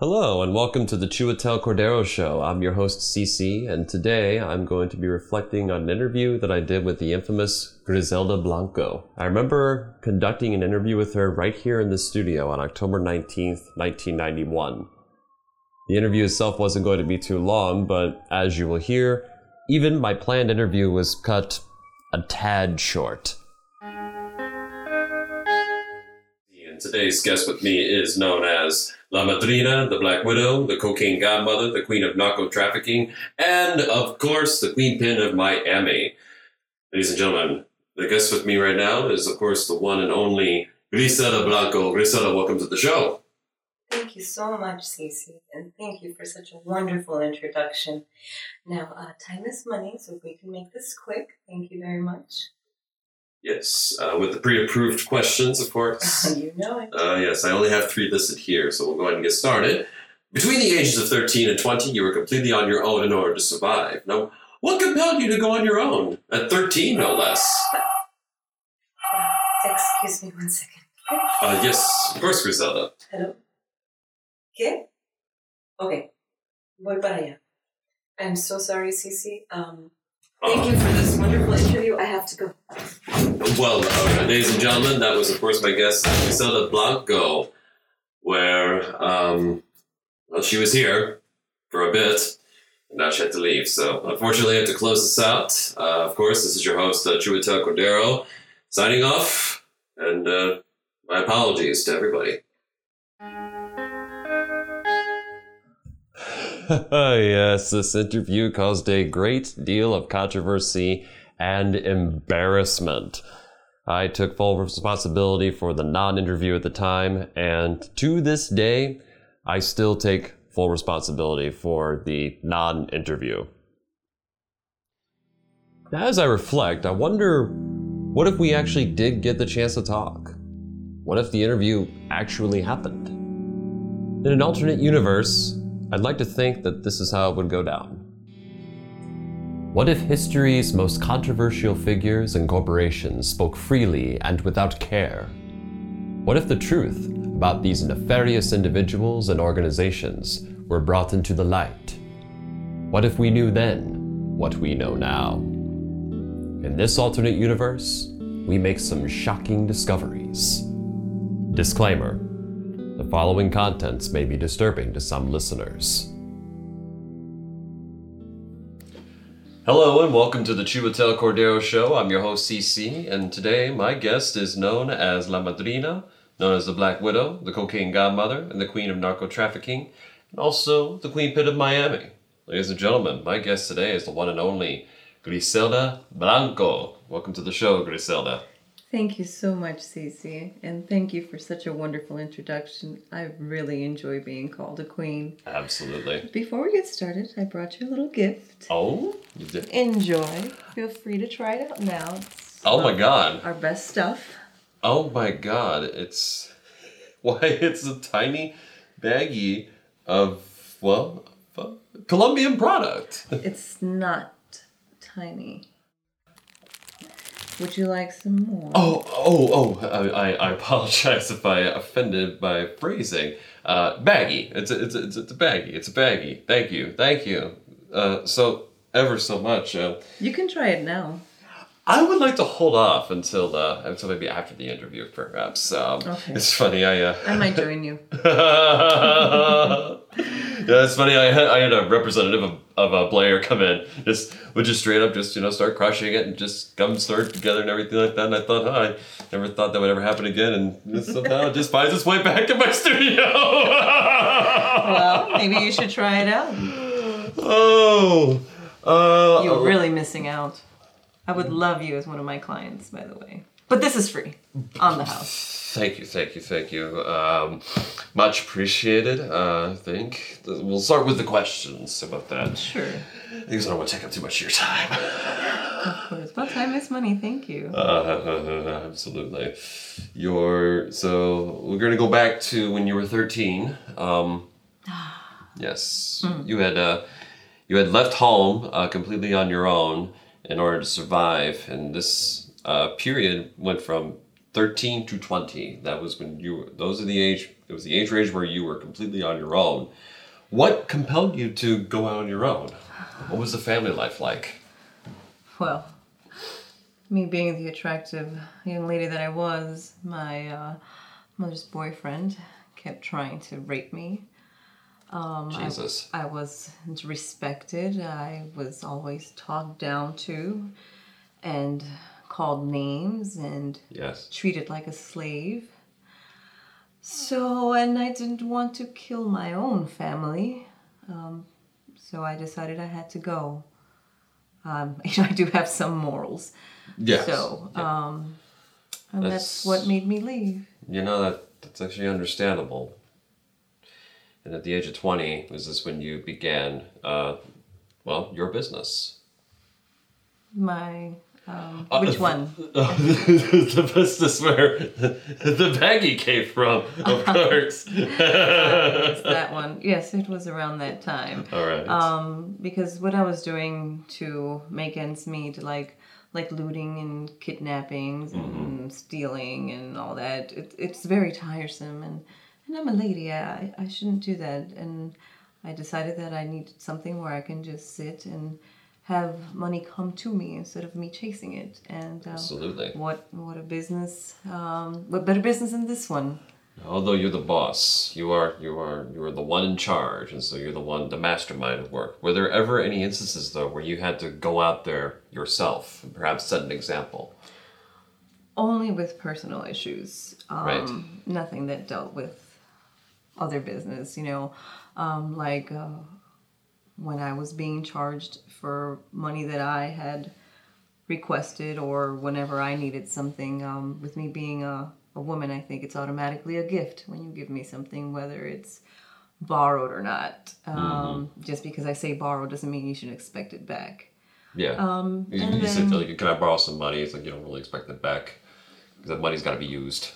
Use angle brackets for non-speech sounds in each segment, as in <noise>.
Hello, and welcome to the Chiwetel Cordero Show. I'm your host, CC, and today I'm going to be reflecting on an interview that I did with the infamous Griselda Blanco. I remember conducting an interview with her right here in the studio on October 19th, 1991. The interview itself wasn't going to be too long, but as you will hear, even my planned interview was cut a tad short. Today's guest with me is known as La Madrina, the Black Widow, the Cocaine Godmother, the Queen of Narco Trafficking, and of course, the Queen Pin of Miami. Ladies and gentlemen, the guest with me right now is, of course, the one and only Griselda Blanco. Griselda, welcome to the show. Thank you so much, Cece, and thank you for such a wonderful introduction. Now, uh, time is money, so if we can make this quick, thank you very much. Yes, uh, with the pre-approved questions, of course. <laughs> you know it. Uh, yes, I only have three listed here, so we'll go ahead and get started. Between the ages of 13 and 20, you were completely on your own in order to survive. Now, what compelled you to go on your own? At 13, no less. Excuse me one second. Uh, yes, of course, Griselda. Hello. ¿Qué? Okay. Voy para allá. I'm so sorry, Cece. Um, thank you for this wonderful interview. I have to go. Well, uh, ladies and gentlemen, that was, of course, my guest, Griselda Blanco, where um, well, she was here for a bit, and now she had to leave. So, unfortunately, I have to close this out. Uh, of course, this is your host, uh, Cordero, signing off, and uh, my apologies to everybody. <laughs> yes, this interview caused a great deal of controversy and embarrassment. I took full responsibility for the non interview at the time, and to this day, I still take full responsibility for the non interview. As I reflect, I wonder what if we actually did get the chance to talk? What if the interview actually happened? In an alternate universe, I'd like to think that this is how it would go down. What if history's most controversial figures and corporations spoke freely and without care? What if the truth about these nefarious individuals and organizations were brought into the light? What if we knew then what we know now? In this alternate universe, we make some shocking discoveries. Disclaimer the following contents may be disturbing to some listeners. Hello and welcome to the Chiwetel Cordero Show. I'm your host CC, and today my guest is known as La Madrina, known as the Black Widow, the Cocaine Godmother, and the Queen of Narco Trafficking, and also the Queen Pin of Miami. Ladies and gentlemen, my guest today is the one and only Griselda Blanco. Welcome to the show, Griselda. Thank you so much, Cece, and thank you for such a wonderful introduction. I really enjoy being called a queen. Absolutely. Before we get started, I brought you a little gift. Oh, you did? Enjoy. Feel free to try it out now. It's Oh my god. our best stuff. Oh my god. It's. <laughs> Why, it's a tiny baggie of, well, uh, Colombian product. <laughs> It's not tiny. Would you like some more? Oh, oh, oh! I, I apologize <laughs> if I offended by phrasing. Uh, baggy. It's a, it's a, it's a, it's a baggy. It's a baggy. Thank you, thank you. Uh, so ever so much. Uh, You can try it now. I would like to hold off until uh, until maybe after the interview, perhaps. Um, Okay. It's funny. I. Uh, I might join you. <laughs> <laughs> yeah, it's funny. I had, I had a representative of, of a player come in, just would just straight up just you know start crushing it and just come start together and everything like that. And I thought, huh, I never thought that would ever happen again, and somehow it just finds its way back to my <laughs> studio. Well, maybe you should try it out. oh, uh, You're really missing out. I would love you as one of my clients, by the way. But this is free on the house. Thank you, thank you, thank you. Um, much appreciated. Uh, I think we'll start with the questions about that. Sure. Because I don't want to take up too much of your time. Of course. Well, time is money. Thank you. Uh, <laughs> absolutely. Your so we're gonna go back to when you were thirteen. Um, <sighs> yes, you had uh, you had left home uh, completely on your own in order to survive, and this uh, period went from 13 to 20. That was when you, those are the age, it was the age range where you were completely on your own. What compelled you to go out on your own? What was the family life like? Well, me being the attractive young lady that I was, my uh, mother's boyfriend kept trying to rape me. Um, I- Jesus. I, was respected. I was always talked down to and called names and Yes. treated like a slave. So, and I didn't want to kill my own family. Um, so I decided I had to go. Um, <laughs> I do have some morals. Yes. So, um, and that's, That's- what made me leave. You know that that's actually understandable. And at the age of twenty, was this when you began, uh, well, your business? My, um, Uh, which <laughs> one? the business where the baggie came from, of <laughs> course. <laughs> It's that one. Yes, it was around that time. All right. Um, because what I was doing to make ends meet, like like looting and kidnappings and stealing and all that, it, it's very tiresome. And, and I'm a lady, I, I shouldn't do that. And I decided that I needed something where I can just sit and have money come to me instead of me chasing it. And um, Absolutely. what what a business! Um, what better business than this one? Although you're the boss, you are you are you are the one in charge, and so you're the one, the mastermind of work. Were there ever any instances though where you had to go out there yourself and perhaps set an example? Only with personal issues. Um, Right. Nothing that dealt with other business, you know, um, like uh, when I was being charged for money that I had requested or whenever I needed something. Um, with me being a, a woman, I think it's automatically a gift when you give me something, whether it's borrowed or not. Um, Just because I say borrowed doesn't mean you should expect it back. Yeah. Um, you, you said like, can I borrow some money? It's like you don't really expect it back because that money's got to be used.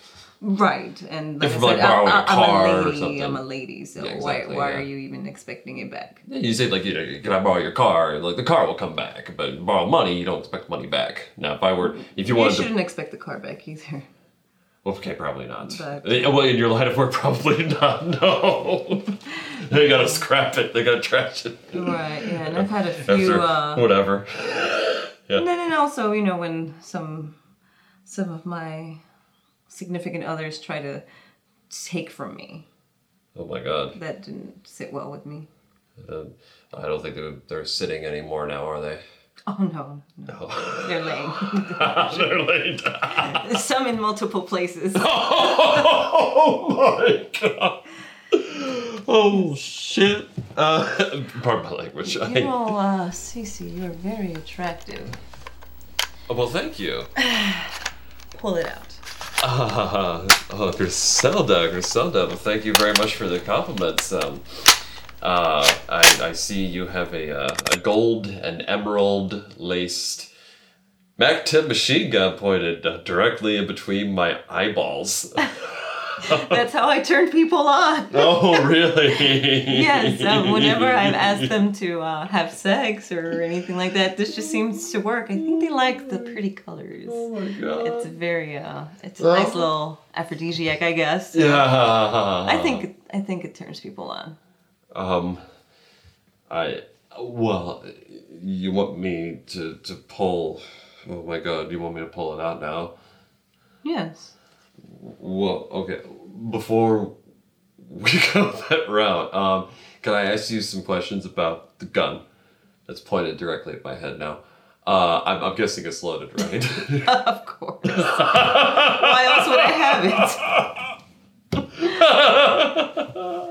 Right, and like If, I like, said, borrowing a I'm, car I'm a lady. something. I'm a lady, so Yeah, exactly, why why yeah. are you even expecting it back? Yeah, You say like you know, can I borrow your car? Like the car will come back, but borrow money, you don't expect money back. Now, if I were, if you You wanted You shouldn't expect the car back either. Well, okay, probably not. But- Eh, well, in your line of work, <laughs> probably not. No, <laughs> they gotta scrap it. They gotta trash it. Right, yeah, and I've had a <laughs> few. After Uh, whatever. and then and also, you know, when some some of my significant others try to take from me, Oh my god. that didn't sit well with me. Uh, I don't think they're, they're sitting anymore now, are they? Oh no, no. they're laying. <laughs> they're late. some in multiple places. <laughs> oh my god. Oh shit. Uh, <laughs> pardon my language. You know, uh, Cece, you're very attractive. oh, well, thank you. <sighs> Pull it out. Uh, <laughs> oh, Griselda, Griselda. Well, thank you very much for the compliments. Um, uh, I, I see you have a, uh, a gold and emerald laced Mac 10 machine gun pointed directly in between my eyeballs. <laughs> <laughs> That's how I turn people on. <laughs> oh, really? <laughs> yes, um, whenever I've asked them to uh, have sex or anything like that, this just seems to work. I think they like the pretty colors. Oh my god. It's very, uh, it's a nice little aphrodisiac, I guess. yeah. I think I think it turns people on. Um, I well, you want me to to pull? Oh my god, you want me to pull it out now? Yes. Well, okay. Before we <laughs> go that route, um, can I ask you some questions about the gun that's pointed directly at my head now? Uh, I'm, I'm guessing it's loaded, right? <laughs> of course. Why else would I have <laughs>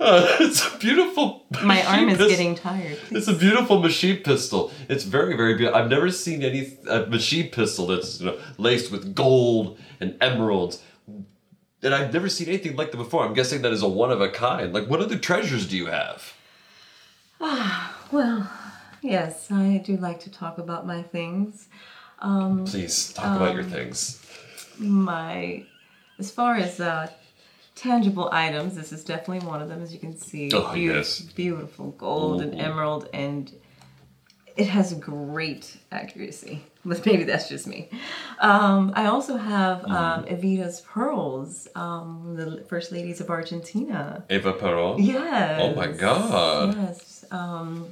Uh, <laughs> it's a beautiful. My arm is pistol. getting tired. It's a beautiful machine pistol. It's very, very beautiful. I've never seen any a machine pistol that's you know laced with gold and emeralds, and I've never seen anything like that before. I'm guessing that is a one of a kind. Like, what other treasures do you have? Ah, <sighs> Well, yes, I do like to talk about my things. Um, Please talk about your Um, things. my as far as uh, tangible items this is definitely one of them as you can see Oh, Beaut- yes. beautiful gold and emerald and it has great accuracy, but maybe that's just me. Um, I also have um, Evita's pearls, um, the first ladies of Argentina. Eva Perón. Yes. Oh my God. Yes. Um,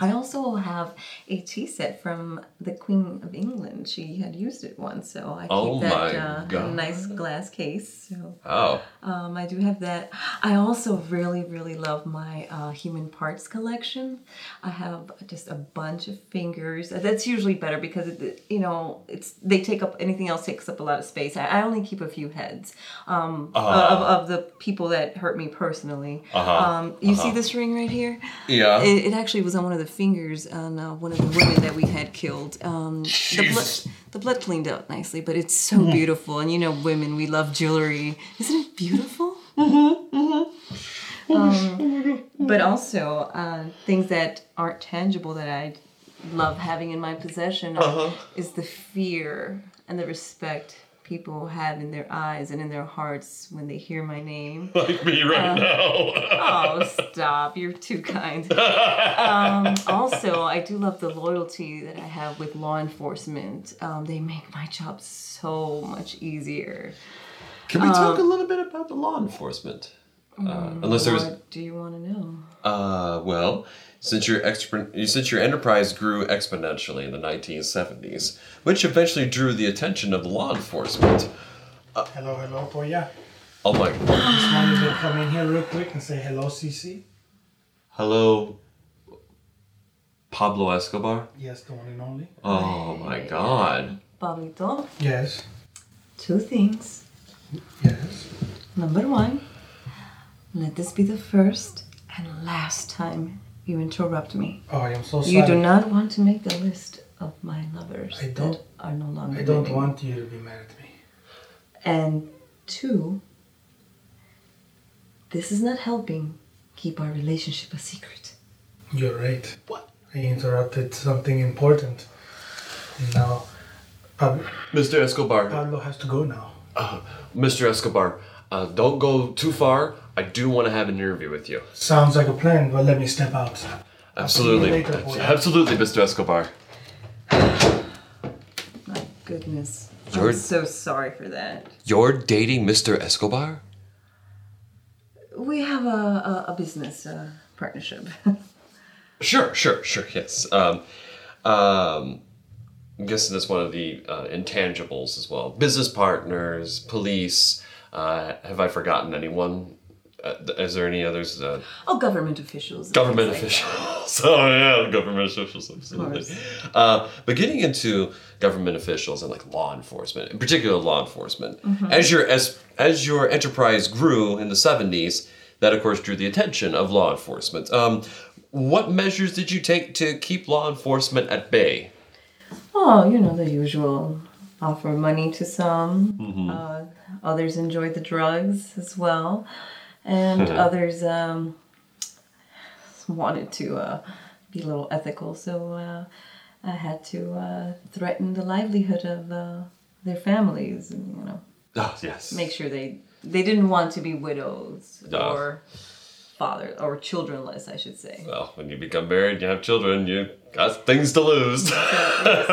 I also have a tea set from the Queen of England. She had used it once, so I keep Oh that uh, in a nice glass case. So Oh. um, I do have that. I also really, really love my uh, human parts collection. I have just a bunch of fingers. That's usually better because it, you know it's they take up anything else takes up a lot of space. I, I only keep a few heads um, of, of the people that hurt me personally. Uh-huh. Um, you see this ring right here? Yeah. It, it actually was on one of the fingers on uh, one of the women that we had killed. Um, the, blood, the blood cleaned out nicely, but it's so beautiful. And you know, women, we love jewelry. Isn't it beautiful? Mm-hmm, mm-hmm. Um, but also, uh, things that aren't tangible that I love having in my possession is the fear and the respect people have in their eyes and in their hearts when they hear my name. <laughs> Like me right now. <laughs> Oh, stop. You're too kind. <laughs> Um, also, I do love the loyalty that I have with law enforcement. Um, they make my job so much easier. Can we talk a little bit about the law enforcement? Uh, unless there was, What do you want to know? uh, well, since your exp- since your enterprise grew exponentially in the 1970s, which eventually drew the attention of law enforcement. Hello, hello, Poya. Oh my! Just wanted to come in here real quick and say hello, CC. Hello, Pablo Escobar. Yes, the one and only. Oh my God! Pablito, Yes, two things. yes. Number one, let this be the first and last time you interrupt me. Oh, I am so sorry. You do not want to make the list of my lovers I don't- that are no longer I don't living. want you to be mad at me. And two, this is not helping keep our relationship a secret. You're right. What? I interrupted something important. And now, Pablo, Mr. Escobar, Pablo has to go now. uh, Mr. Escobar, uh, don't go too far. I do want to have an interview with you. Sounds like a plan, but let me step out. Absolutely, later, absolutely, Mr. Escobar. <sighs> My goodness. You're- I'm so sorry for that. You're dating Mr. Escobar? We have a, a, a business uh, partnership. <laughs> Sure, sure, sure. Yes. Um, um, I'm guessing that's one of the uh, intangibles as well. Business partners, police. Uh, have I forgotten anyone? Uh, is there any others? Uh, oh, government officials. government like officials. <laughs> oh yeah, government officials. Absolutely. course. Uh, but getting into government officials and like law enforcement, in particular law enforcement, Mm-hmm. as your as as your enterprise grew in the '70s, that of course drew the attention of law enforcement. Um, what measures did you take to keep law enforcement at bay? Oh, you know, the usual. Offer money to some. Uh, others enjoy the drugs as well. And <laughs> others um, wanted to uh, be a little ethical. So uh, I had to uh, threaten the livelihood of uh, their families and, you know, Oh yes. make sure they they didn't want to be widows No. or father or childrenless, I should say. well, when you become married, and you have children, you got things to lose. So, yes,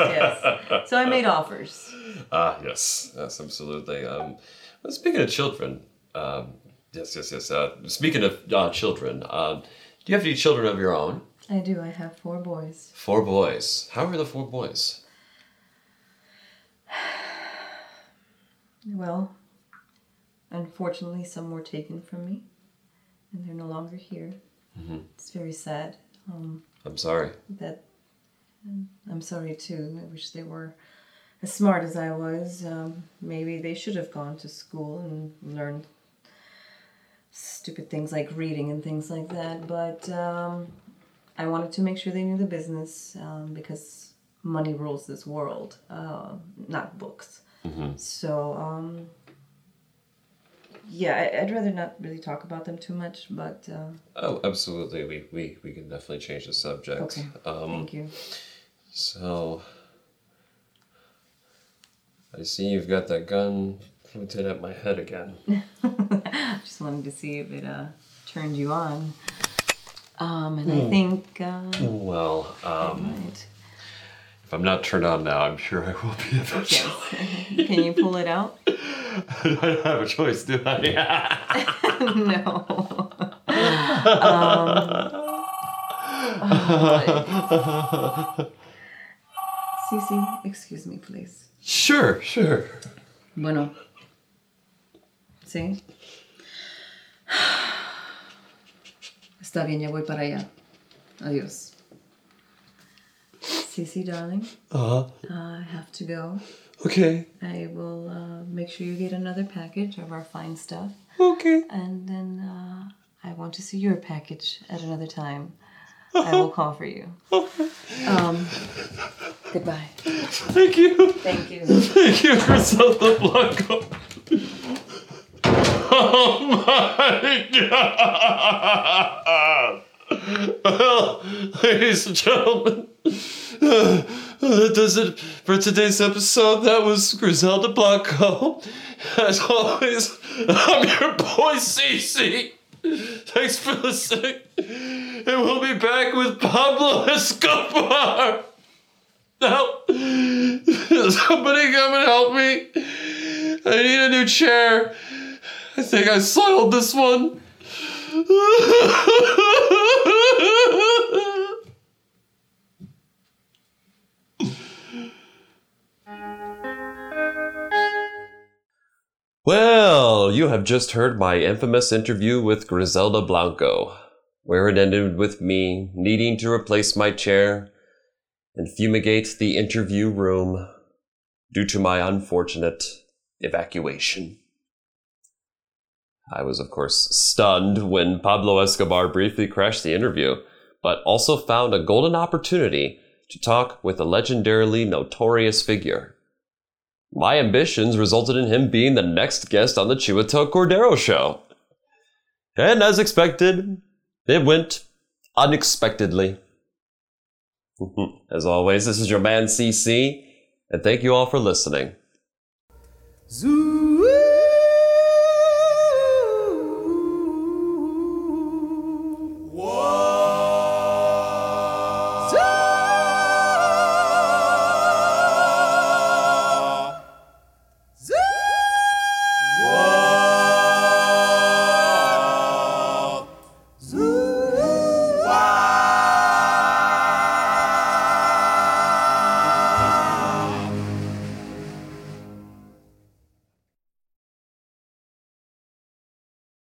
yes. So I made <laughs> offers. Ah, yes, yes, absolutely. Um, well, speaking of children, um, yes, yes, yes. Uh, speaking of uh, children, um, do you have any children of your own? I do. I have four boys. Four boys. How are the four boys? <sighs> Well, unfortunately, some were taken from me, and they're no longer here. It's very sad. Um, I'm sorry. that I'm sorry too. I wish they were as smart as I was. Um, maybe they should have gone to school and learned stupid things like reading and things like that. But um, I wanted to make sure they knew the business um, because money rules this world, uh, not books. So um, yeah, I'd rather not really talk about them too much. But uh, Oh, absolutely. We, we, we can definitely change the subject. okay, Um, thank you. so, I see you've got that gun pointed at my head again. <laughs> Just wanted to see if it uh, turned you on. Um, and I think uh, Well, um, right. if I'm not turned on now, I'm sure I will be eventually. Yes. Can you pull it out? <laughs> I don't have a choice, do I? <laughs> no. um, Cece, excuse me, please. sure, sure. Bueno. ¿Sí? Está bien, ya voy para allá. Adiós. Cece, darling, Uh, I have to go. okay, I will uh, make sure you get another package of our fine stuff. okay. And then uh, I want to see your package at another time. <laughs> I will call for you. Um, goodbye. Thank you. Thank you. Thank you, Griselda Blanco. <laughs> Oh my god! Well, <laughs> ladies and gentlemen, uh, that does it for today's episode. That was Griselda Blanco. As always, I'm your boy CC. Thanks for listening. And we'll be back with Pablo <laughs> Escobar. Now, somebody come and help me. I need a new chair. I think I soiled this one. <laughs> Well, you have just heard my infamous interview with Griselda Blanco, where it ended with me needing to replace my chair and fumigate the interview room due to my unfortunate evacuation. I was, of course, stunned when Pablo Escobar briefly crashed the interview, but also found a golden opportunity to talk with a legendarily notorious figure. My ambitions resulted in him being the next guest on the Chiwetel Cordero show. And as expected, it went unexpectedly. <laughs> As always, this is your man CC, and thank you all for listening. Zoo.